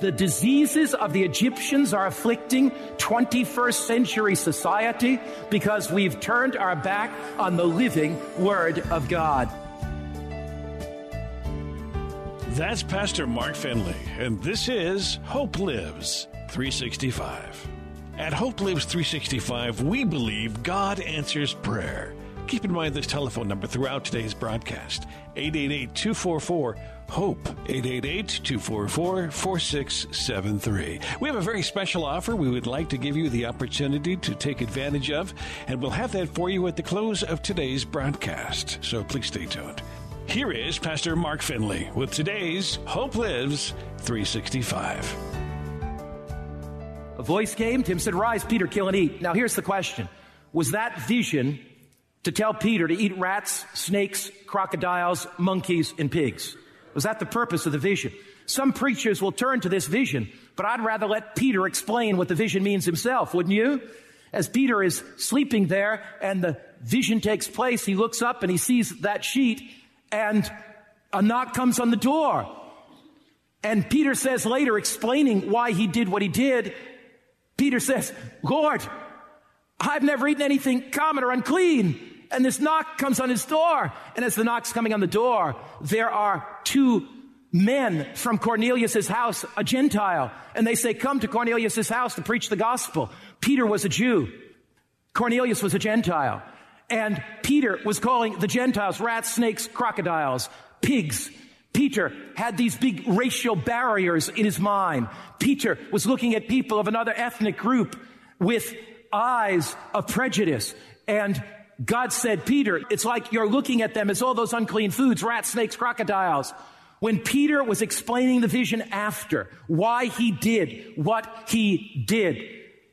The diseases of the Egyptians are afflicting 21st century society because we've turned our back on the living Word of God. That's Pastor Mark Finley, and this is Hope Lives 365. At Hope Lives 365, we believe God answers prayer. Keep in mind this telephone number throughout today's broadcast 888 244 HOPE 888 244 4673. We have a very special offer we would like to give you the opportunity to take advantage of, and we'll have that for you at the close of today's broadcast. So please stay tuned. Here is Pastor Mark Finley with today's Hope Lives 365. A voice came. Tim said, Rise, Peter, kill and eat. Now here's the question Was that vision to tell Peter to eat rats, snakes, crocodiles, monkeys, and pigs? Was that the purpose of the vision? Some preachers will turn to this vision, but I'd rather let Peter explain what the vision means himself, wouldn't you? As Peter is sleeping there and the vision takes place, he looks up and he sees that sheet and a knock comes on the door. And Peter says later, explaining why he did what he did, Peter says, Lord, I've never eaten anything common or unclean. And this knock comes on his door. And as the knock's coming on the door, there are two men from Cornelius's house, a Gentile. And they say, come to Cornelius's house to preach the gospel. Peter was a Jew. Cornelius was a Gentile. And Peter was calling the Gentiles rats, snakes, crocodiles, pigs. Peter had these big racial barriers in his mind. Peter was looking at people of another ethnic group with eyes of prejudice. And God said, Peter, it's like you're looking at them as all those unclean foods, rats, snakes, crocodiles. When Peter was explaining the vision after, why he did what he did,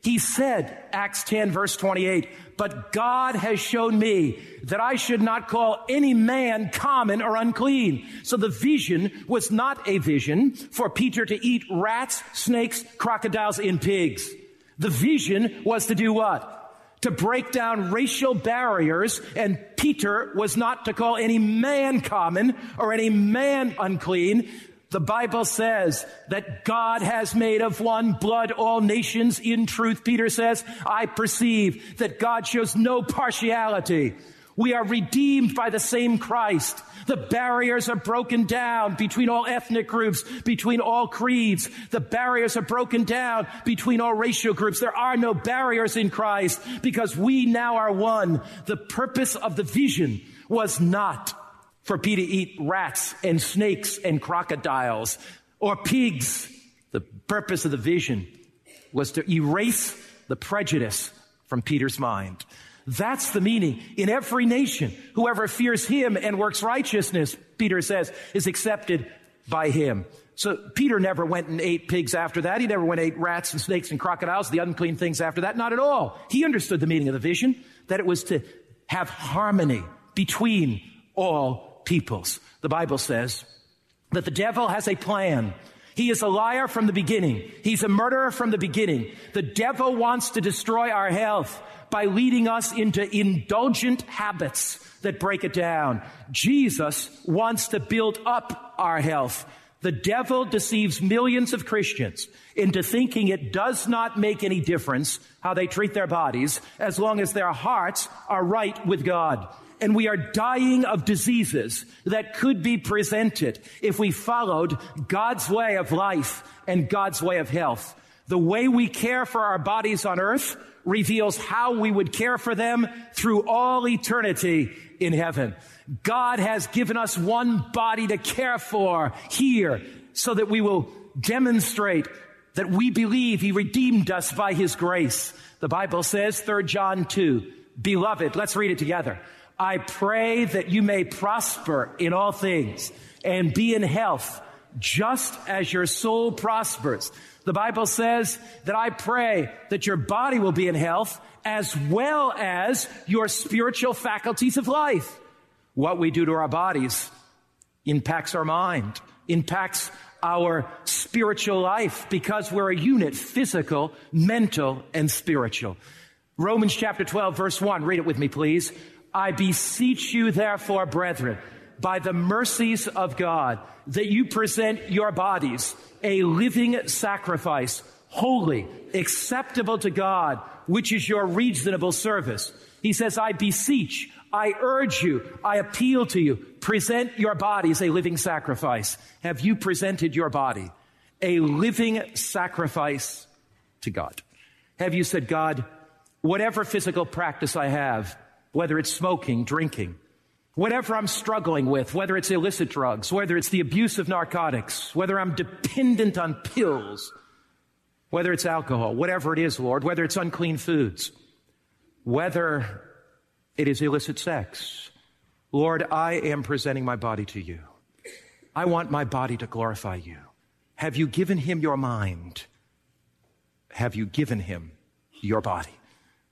he said, Acts 10 verse 28, but God has shown me that I should not call any man common or unclean. So the vision was not a vision for Peter to eat rats, snakes, crocodiles, and pigs. The vision was to do what? To break down racial barriers, and Peter was not to call any man common or any man unclean. The Bible says that God has made of one blood all nations in truth. Peter says, I perceive that God shows no partiality. We are redeemed by the same Christ. The barriers are broken down between all ethnic groups, between all creeds. The barriers are broken down between all racial groups. There are no barriers in Christ because we now are one. The purpose of the vision was not for Peter to eat rats and snakes and crocodiles or pigs. The purpose of the vision was to erase the prejudice from Peter's mind. That's the meaning. In every nation, whoever fears him and works righteousness, Peter says, is accepted by him. So Peter never went and ate pigs after that. He never went and ate rats and snakes and crocodiles, the unclean things after that. Not at all. He understood the meaning of the vision, that it was to have harmony between all peoples. The Bible says that the devil has a plan. He is a liar from the beginning. He's a murderer from the beginning. The devil wants to destroy our health by leading us into indulgent habits that break it down. Jesus wants to build up our health. The devil deceives millions of Christians into thinking it does not make any difference how they treat their bodies as long as their hearts are right with God. And we are dying of diseases that could be presented if we followed God's way of life and God's way of health. The way we care for our bodies on earth reveals how we would care for them through all eternity in heaven. God has given us one body to care for here so that we will demonstrate that we believe he redeemed us by his grace. The Bible says, 3 John 2, beloved, let's read it together. I pray that you may prosper in all things and be in health just as your soul prospers. The Bible says that I pray that your body will be in health as well as your spiritual faculties of life. What we do to our bodies impacts our mind, impacts our spiritual life because we're a unit, physical, mental, and spiritual. Romans chapter 12 verse 1, read it with me please. I beseech you therefore, brethren, by the mercies of God, that you present your bodies a living sacrifice, holy, acceptable to God, which is your reasonable service. He says, I beseech, I urge you, I appeal to you, present your bodies a living sacrifice. Have you presented your body a living sacrifice to God? Have you said, God, whatever physical practice I have, whether it's smoking, drinking, whatever I'm struggling with, whether it's illicit drugs, whether it's the abuse of narcotics, whether I'm dependent on pills, whether it's alcohol, whatever it is, Lord, whether it's unclean foods, whether it is illicit sex, Lord, I am presenting my body to you. I want my body to glorify you. Have you given him your mind? Have you given him your body?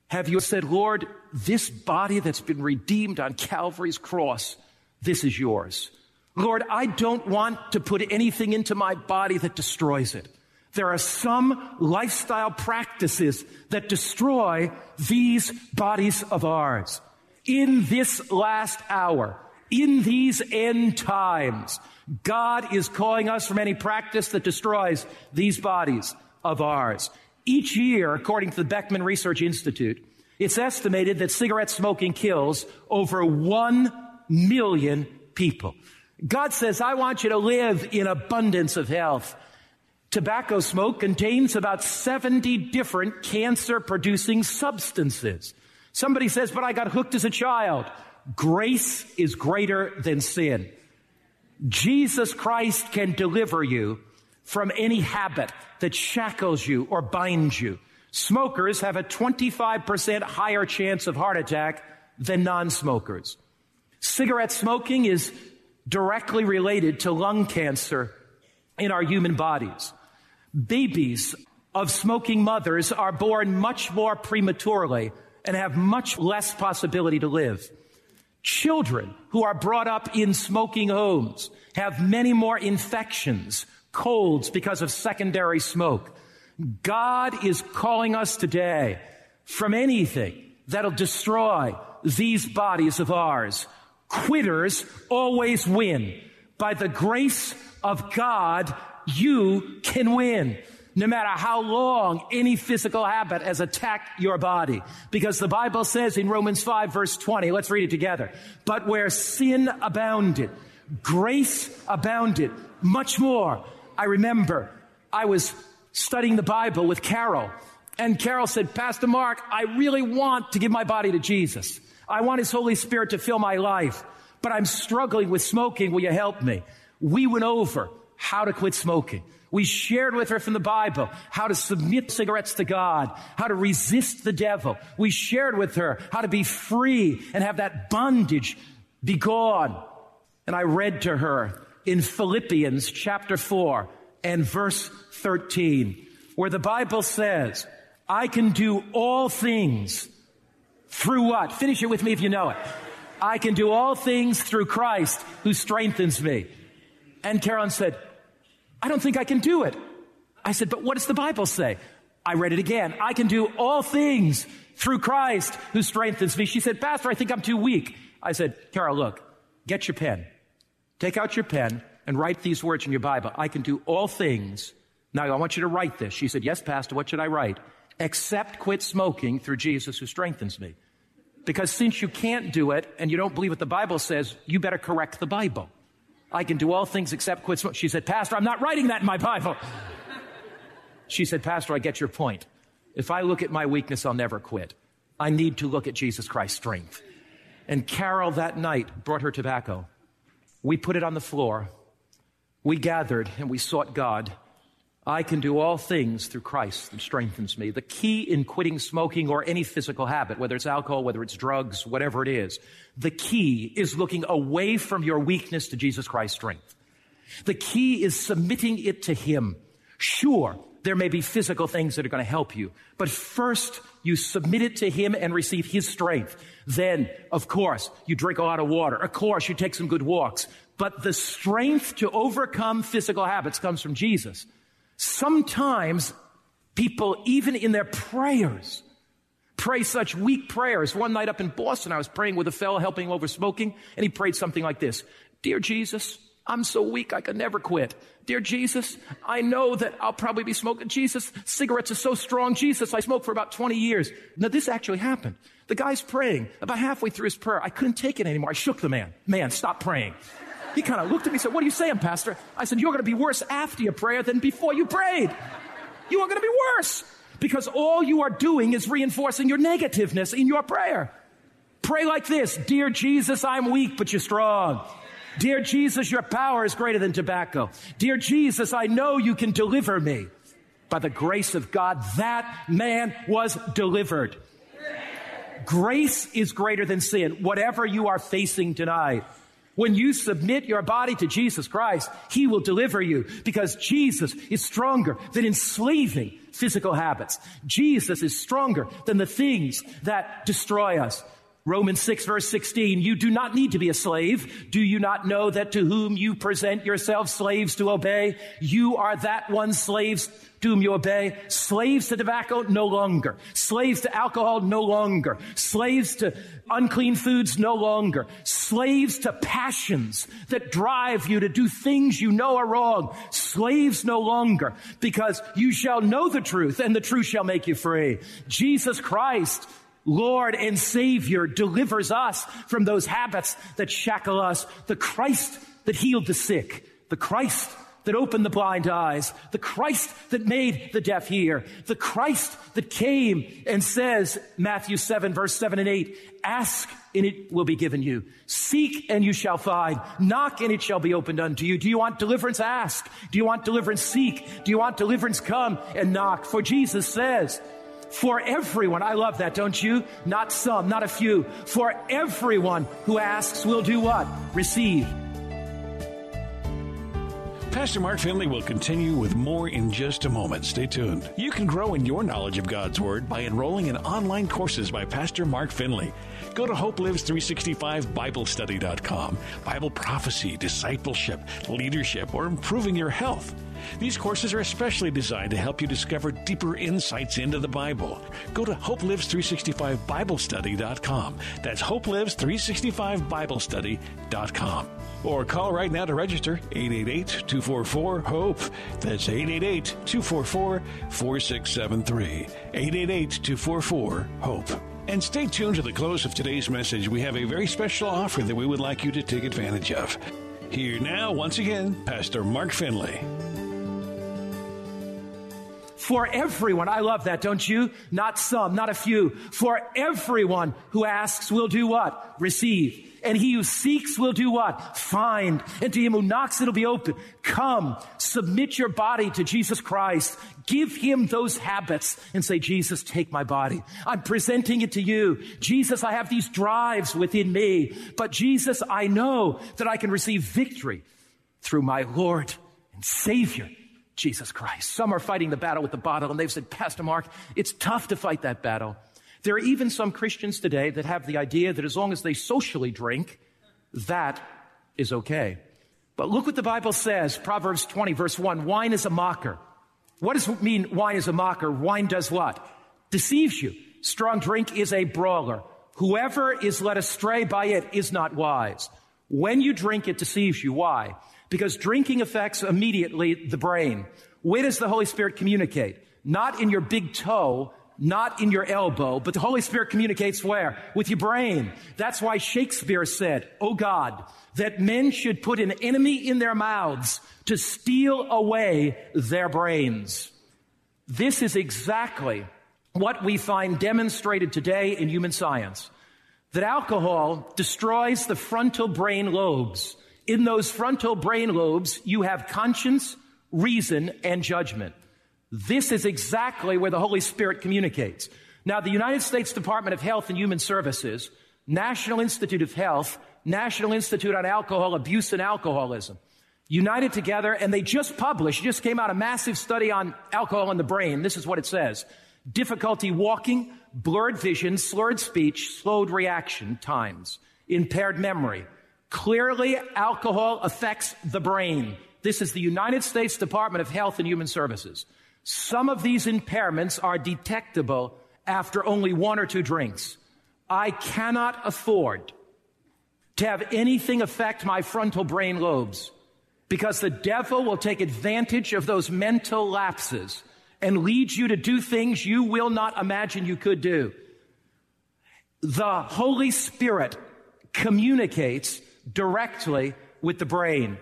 Have you said, Lord, this body that's been redeemed on Calvary's cross, this is yours. Lord, I don't want to put anything into my body that destroys it. There are some lifestyle practices that destroy these bodies of ours. In this last hour, in these end times, God is calling us from any practice that destroys these bodies of ours. Each year, according to the Beckman Research Institute, it's estimated that cigarette smoking kills over one million people. God says, I want you to live in abundance of health. Tobacco smoke contains about 70 different cancer producing substances. Somebody says, but I got hooked as a child. Grace is greater than sin. Jesus Christ can deliver you from any habit that shackles you or binds you. Smokers have a 25% higher chance of heart attack than non-smokers. Cigarette smoking is directly related to lung cancer in our human bodies. Babies of smoking mothers are born much more prematurely and have much less possibility to live. Children who are brought up in smoking homes have many more infections, colds because of secondary smoke. God is calling us today from anything that'll destroy these bodies of ours. Quitters always win. By the grace of God, you can win. No matter how long any physical habit has attacked your body. Because the Bible says in Romans 5 verse 20, let's read it together. But where sin abounded, grace abounded much more. I remember I was studying the Bible with Carol and Carol said, Pastor Mark, I really want to give my body to Jesus. I want His Holy Spirit to fill my life, but I'm struggling with smoking. Will you help me? We went over how to quit smoking. We shared with her from the Bible how to submit cigarettes to God, how to resist the devil. We shared with her how to be free and have that bondage be gone. And I read to her in Philippians chapter 4 and verse 13, where the Bible says, I can do all things through what? Finish it with me if you know it. I can do all things through Christ who strengthens me. And Carolyn said, I don't think I can do it. I said, but what does the Bible say? I read it again. I can do all things through Christ who strengthens me. She said, Pastor, I think I'm too weak. I said, Carol, look, get your pen. Take out your pen and write these words in your Bible. I can do all things. Now I want you to write this. She said, yes, Pastor, what should I write? Except quit smoking through Jesus who strengthens me. Because since you can't do it and you don't believe what the Bible says, you better correct the Bible. I can do all things except quit smoking. She said, Pastor, I'm not writing that in my Bible. She said, Pastor, I get your point. If I look at my weakness, I'll never quit. I need to look at Jesus Christ's strength. And Carol that night brought her tobacco. We put it on the floor. We gathered and we sought God. I can do all things through Christ that strengthens me. The key in quitting smoking or any physical habit, whether it's alcohol, whether it's drugs, whatever it is, the key is looking away from your weakness to Jesus Christ's strength. The key is submitting it to Him. Sure, there may be physical things that are going to help you, but first you submit it to Him and receive His strength. Then, of course, you drink a lot of water. Of course, you take some good walks. But the strength to overcome physical habits comes from Jesus. Sometimes people, even in their prayers, pray such weak prayers. One night up in Boston, I was praying with a fellow helping him over smoking, and he prayed something like this. Dear Jesus, I'm so weak I could never quit. Dear Jesus, I know that I'll probably be smoking. Jesus, cigarettes are so strong. Jesus, I smoked for about 20 years. Now this actually happened. The guy's praying. About halfway through his prayer, I couldn't take it anymore. I shook the man. Man, stop praying. He kind of looked at me and said, What are you saying, Pastor? I said, You're going to be worse after your prayer than before you prayed. You are going to be worse because all you are doing is reinforcing your negativeness in your prayer. Pray like this Dear Jesus, I'm weak, but you're strong. Dear Jesus, your power is greater than tobacco. Dear Jesus, I know you can deliver me. By the grace of God, that man was delivered. Grace is greater than sin, whatever you are facing tonight. When you submit your body to Jesus Christ, He will deliver you because Jesus is stronger than enslaving physical habits. Jesus is stronger than the things that destroy us. Romans 6 verse 16, you do not need to be a slave. Do you not know that to whom you present yourselves slaves to obey, you are that one slaves to whom you obey? Slaves to tobacco? No longer. Slaves to alcohol? No longer. Slaves to unclean foods? No longer. Slaves to passions that drive you to do things you know are wrong. Slaves no longer because you shall know the truth and the truth shall make you free. Jesus Christ Lord and Savior delivers us from those habits that shackle us. The Christ that healed the sick, the Christ that opened the blind eyes, the Christ that made the deaf hear, the Christ that came and says, Matthew 7 verse 7 and 8, ask and it will be given you. Seek and you shall find. Knock and it shall be opened unto you. Do you want deliverance? Ask. Do you want deliverance? Seek. Do you want deliverance? Come and knock. For Jesus says, for everyone. I love that, don't you? Not some, not a few. For everyone who asks will do what? Receive. Pastor Mark Finley will continue with more in just a moment. Stay tuned. You can grow in your knowledge of God's Word by enrolling in online courses by Pastor Mark Finley. Go to HopeLives365BibleStudy.com. Bible prophecy, discipleship, leadership, or improving your health. These courses are especially designed to help you discover deeper insights into the Bible. Go to HopeLives365BibleStudy.com. That's HopeLives365BibleStudy.com. Or call right now to register 888 244 HOPE. That's 888 244 4673. 888 244 HOPE. And stay tuned to the close of today's message. We have a very special offer that we would like you to take advantage of. Here now, once again, Pastor Mark Finley for everyone. I love that, don't you? Not some, not a few. For everyone who asks will do what? Receive. And he who seeks will do what? Find. And to him who knocks, it'll be open. Come, submit your body to Jesus Christ. Give him those habits and say, Jesus, take my body. I'm presenting it to you. Jesus, I have these drives within me. But Jesus, I know that I can receive victory through my Lord and Savior, Jesus Christ. Some are fighting the battle with the bottle and they've said, Pastor Mark, it's tough to fight that battle. There are even some Christians today that have the idea that as long as they socially drink, that is okay. But look what the Bible says, Proverbs 20 verse 1, wine is a mocker. What does it mean wine is a mocker? Wine does what? Deceives you. Strong drink is a brawler. Whoever is led astray by it is not wise. When you drink, it deceives you. Why? Because drinking affects immediately the brain. Where does the Holy Spirit communicate? Not in your big toe, not in your elbow, but the Holy Spirit communicates where? With your brain. That's why Shakespeare said, Oh God, that men should put an enemy in their mouths to steal away their brains. This is exactly what we find demonstrated today in human science. That alcohol destroys the frontal brain lobes in those frontal brain lobes, you have conscience, reason, and judgment. This is exactly where the Holy Spirit communicates. Now, the United States Department of Health and Human Services, National Institute of Health, National Institute on Alcohol Abuse and Alcoholism united together, and they just published, just came out a massive study on alcohol in the brain. This is what it says. Difficulty walking, blurred vision, slurred speech, slowed reaction times, impaired memory. Clearly, alcohol affects the brain. This is the United States Department of Health and Human Services. Some of these impairments are detectable after only one or two drinks. I cannot afford to have anything affect my frontal brain lobes because the devil will take advantage of those mental lapses and lead you to do things you will not imagine you could do. The Holy Spirit communicates directly with the brain.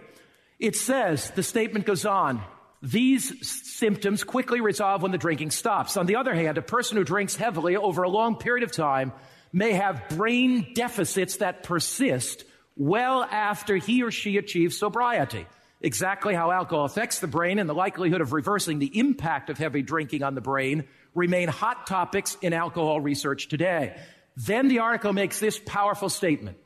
It says, the statement goes on, these symptoms quickly resolve when the drinking stops. On the other hand, a person who drinks heavily over a long period of time may have brain deficits that persist well after he or she achieves sobriety. Exactly how alcohol affects the brain and the likelihood of reversing the impact of heavy drinking on the brain remain hot topics in alcohol research today. Then the article makes this powerful statement.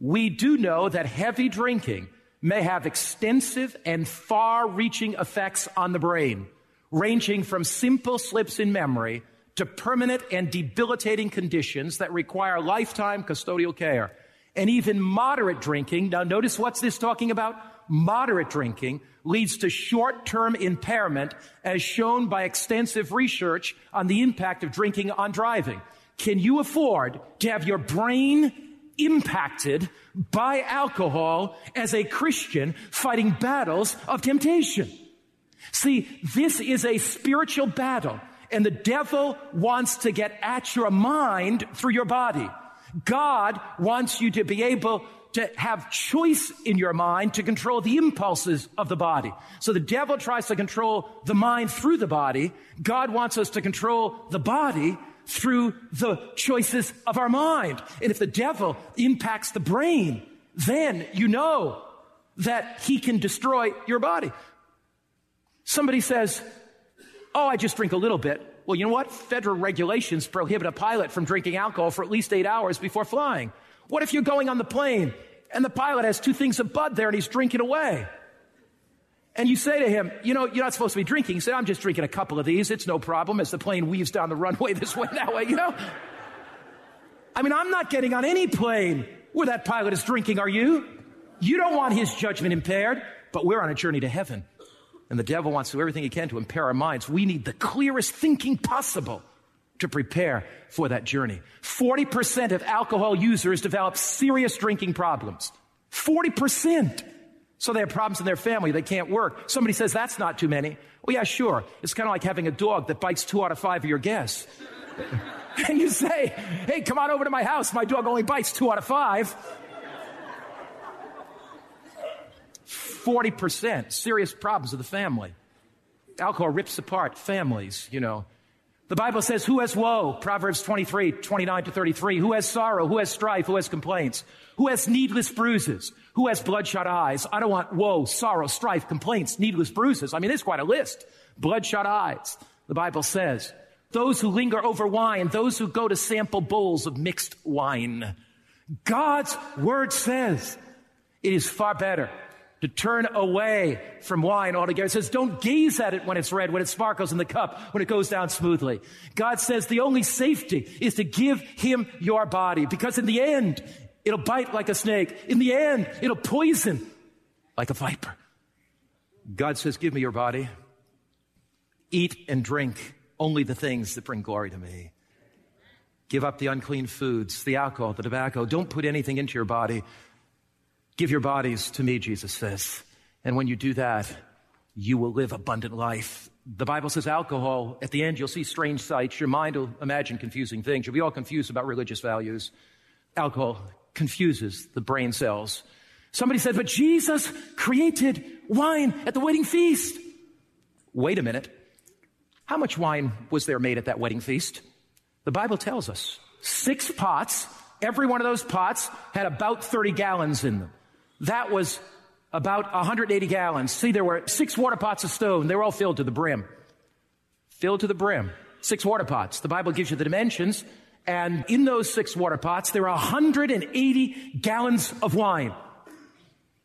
We do know that heavy drinking may have extensive and far reaching effects on the brain, ranging from simple slips in memory to permanent and debilitating conditions that require lifetime custodial care. And even moderate drinking, now notice what's this talking about? Moderate drinking leads to short-term impairment as shown by extensive research on the impact of drinking on driving. Can you afford to have your brain impacted by alcohol as a Christian fighting battles of temptation? See, this is a spiritual battle and the devil wants to get at your mind through your body. God wants you to be able to have choice in your mind to control the impulses of the body. So the devil tries to control the mind through the body. God wants us to control the body through the choices of our mind. And if the devil impacts the brain, then you know that he can destroy your body. Somebody says, Oh, I just drink a little bit. Well, you know what? Federal regulations prohibit a pilot from drinking alcohol for at least eight hours before flying. What if you're going on the plane and the pilot has two things of bud there and he's drinking away? And you say to him, you know, you're not supposed to be drinking. He said, I'm just drinking a couple of these. It's no problem as the plane weaves down the runway this way, that way, you know? I mean, I'm not getting on any plane where that pilot is drinking, are you? You don't want his judgment impaired, but we're on a journey to heaven. And the devil wants to do everything he can to impair our minds. We need the clearest thinking possible to prepare for that journey. 40% of alcohol users develop serious drinking problems. 40%. So they have problems in their family. They can't work. Somebody says that's not too many. Well, yeah, sure. It's kind of like having a dog that bites two out of five of your guests. and you say, hey, come on over to my house. My dog only bites two out of five. 40% serious problems of the family. Alcohol rips apart families, you know. The Bible says, who has woe? Proverbs 23, 29 to 33. Who has sorrow? Who has strife? Who has complaints? Who has needless bruises? Who has bloodshot eyes? I don't want woe, sorrow, strife, complaints, needless bruises. I mean, there's quite a list. Bloodshot eyes. The Bible says, those who linger over wine, those who go to sample bowls of mixed wine. God's word says it is far better to turn away from wine altogether. It says, don't gaze at it when it's red, when it sparkles in the cup, when it goes down smoothly. God says the only safety is to give him your body because in the end, it'll bite like a snake. In the end, it'll poison like a viper. God says, give me your body. Eat and drink only the things that bring glory to me. Give up the unclean foods, the alcohol, the tobacco. Don't put anything into your body Give your bodies to me, Jesus says. And when you do that, you will live abundant life. The Bible says alcohol, at the end, you'll see strange sights. Your mind will imagine confusing things. You'll be all confused about religious values. Alcohol confuses the brain cells. Somebody said, but Jesus created wine at the wedding feast. Wait a minute. How much wine was there made at that wedding feast? The Bible tells us six pots. Every one of those pots had about 30 gallons in them. That was about 180 gallons. See, there were six water pots of stone. They were all filled to the brim. Filled to the brim. Six water pots. The Bible gives you the dimensions. And in those six water pots, there are 180 gallons of wine.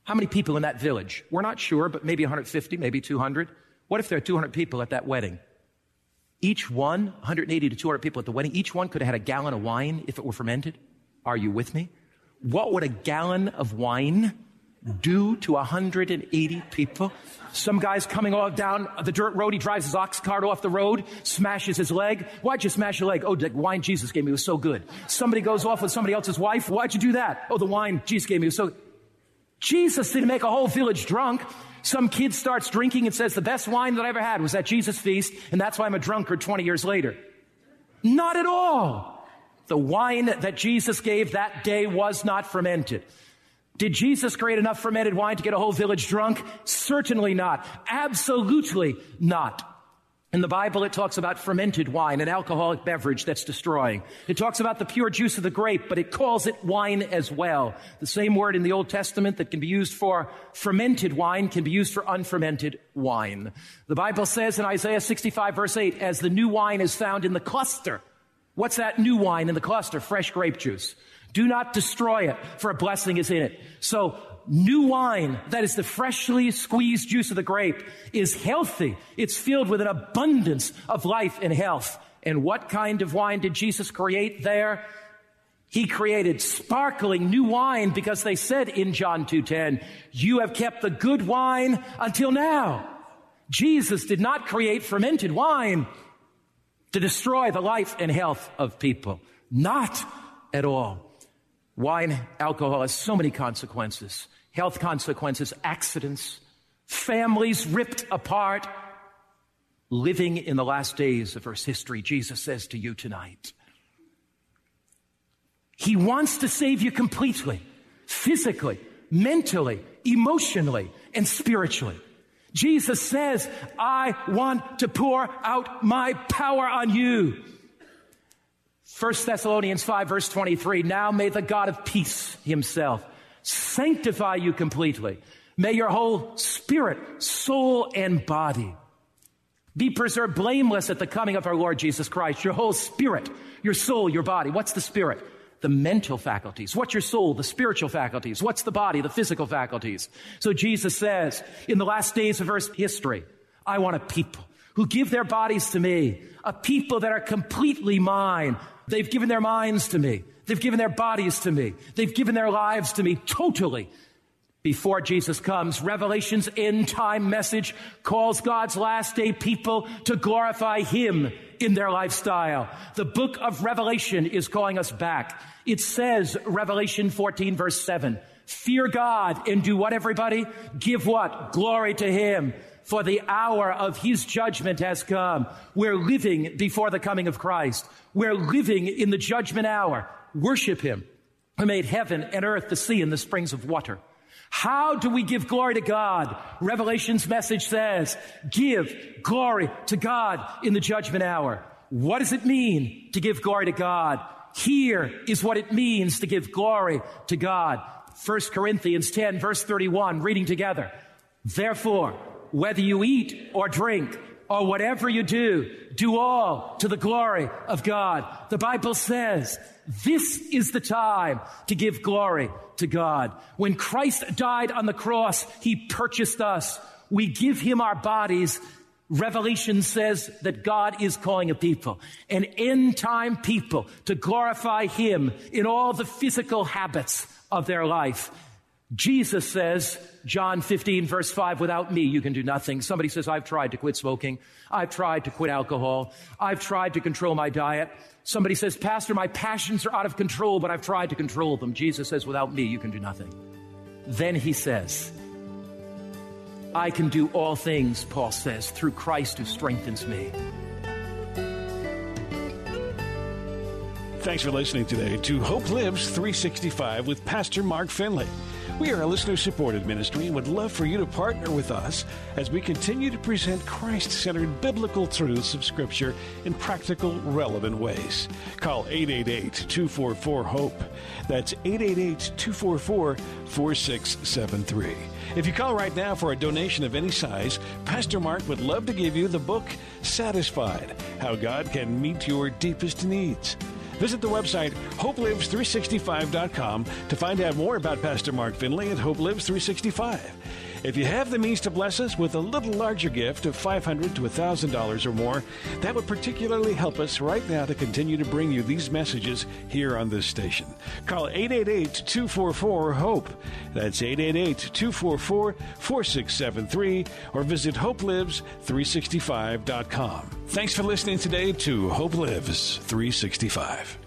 How many people in that village? We're not sure, but maybe 150, maybe 200. What if there are 200 people at that wedding? Each one, 180 to 200 people at the wedding, each one could have had a gallon of wine if it were fermented. Are you with me? What would a gallon of wine do to 180 people? Some guy's coming off down the dirt road. He drives his ox cart off the road, smashes his leg. Why'd you smash your leg? Oh, the wine Jesus gave me was so good. Somebody goes off with somebody else's wife. Why'd you do that? Oh, the wine Jesus gave me was so good. Jesus didn't make a whole village drunk. Some kid starts drinking and says, the best wine that I ever had was at Jesus' feast, and that's why I'm a drunkard 20 years later. Not at all. The wine that Jesus gave that day was not fermented. Did Jesus create enough fermented wine to get a whole village drunk? Certainly not. Absolutely not. In the Bible, it talks about fermented wine, an alcoholic beverage that's destroying. It talks about the pure juice of the grape, but it calls it wine as well. The same word in the Old Testament that can be used for fermented wine can be used for unfermented wine. The Bible says in Isaiah 65 verse 8, as the new wine is found in the cluster. What's that new wine in the cluster? Fresh grape juice. Do not destroy it, for a blessing is in it. So new wine, that is the freshly squeezed juice of the grape, is healthy. It's filled with an abundance of life and health. And what kind of wine did Jesus create there? He created sparkling new wine because they said in John 2:10, "You have kept the good wine until now." Jesus did not create fermented wine to destroy the life and health of people. Not at all. Wine, alcohol has so many consequences health consequences, accidents, families ripped apart. Living in the last days of Earth's history, Jesus says to you tonight. He wants to save you completely, physically, mentally, emotionally, and spiritually. Jesus says, I want to pour out my power on you. 1 Thessalonians 5 verse 23, now may the God of peace himself sanctify you completely. May your whole spirit, soul, and body be preserved blameless at the coming of our Lord Jesus Christ. Your whole spirit, your soul, your body. What's the spirit? The mental faculties. What's your soul? The spiritual faculties. What's the body? The physical faculties. So Jesus says, in the last days of earth's history, I want a people who give their bodies to me, a people that are completely mine. They've given their minds to me. They've given their bodies to me. They've given their lives to me totally. Before Jesus comes, Revelation's end time message calls God's last day people to glorify Him in their lifestyle. The book of Revelation is calling us back. It says, Revelation 14 verse 7, fear God and do what everybody? Give what? Glory to Him for the hour of his judgment has come. We're living before the coming of Christ. We're living in the judgment hour. Worship him who made heaven and earth, the sea and the springs of water. How do we give glory to God? Revelation's message says, give glory to God in the judgment hour. What does it mean to give glory to God? Here is what it means to give glory to God. 1 Corinthians 10 verse 31, reading together. Therefore, whether you eat or drink or whatever you do, do all to the glory of God. The Bible says this is the time to give glory to God. When Christ died on the cross, He purchased us. We give Him our bodies. Revelation says that God is calling a people, an end time people to glorify Him in all the physical habits of their life. Jesus says, John 15 verse 5, without me you can do nothing. Somebody says, I've tried to quit smoking. I've tried to quit alcohol. I've tried to control my diet. Somebody says, Pastor, my passions are out of control, but I've tried to control them. Jesus says, without me you can do nothing. Then he says, I can do all things, Paul says, through Christ who strengthens me. Thanks for listening today to Hope Lives 365 with Pastor Mark Finley. We are a listener supported ministry and would love for you to partner with us as we continue to present Christ centered biblical truths of Scripture in practical, relevant ways. Call 888 244 HOPE. That's 888 244 4673. If you call right now for a donation of any size, Pastor Mark would love to give you the book Satisfied How God Can Meet Your Deepest Needs. Visit the website hopelives365.com to find out more about Pastor Mark Finley at Hope Lives 365. If you have the means to bless us with a little larger gift of 500 to $1,000 or more, that would particularly help us right now to continue to bring you these messages here on this station. Call 888 244 HOPE. That's 888 244 4673 or visit hopelives365.com. Thanks for listening today to Hope Lives 365.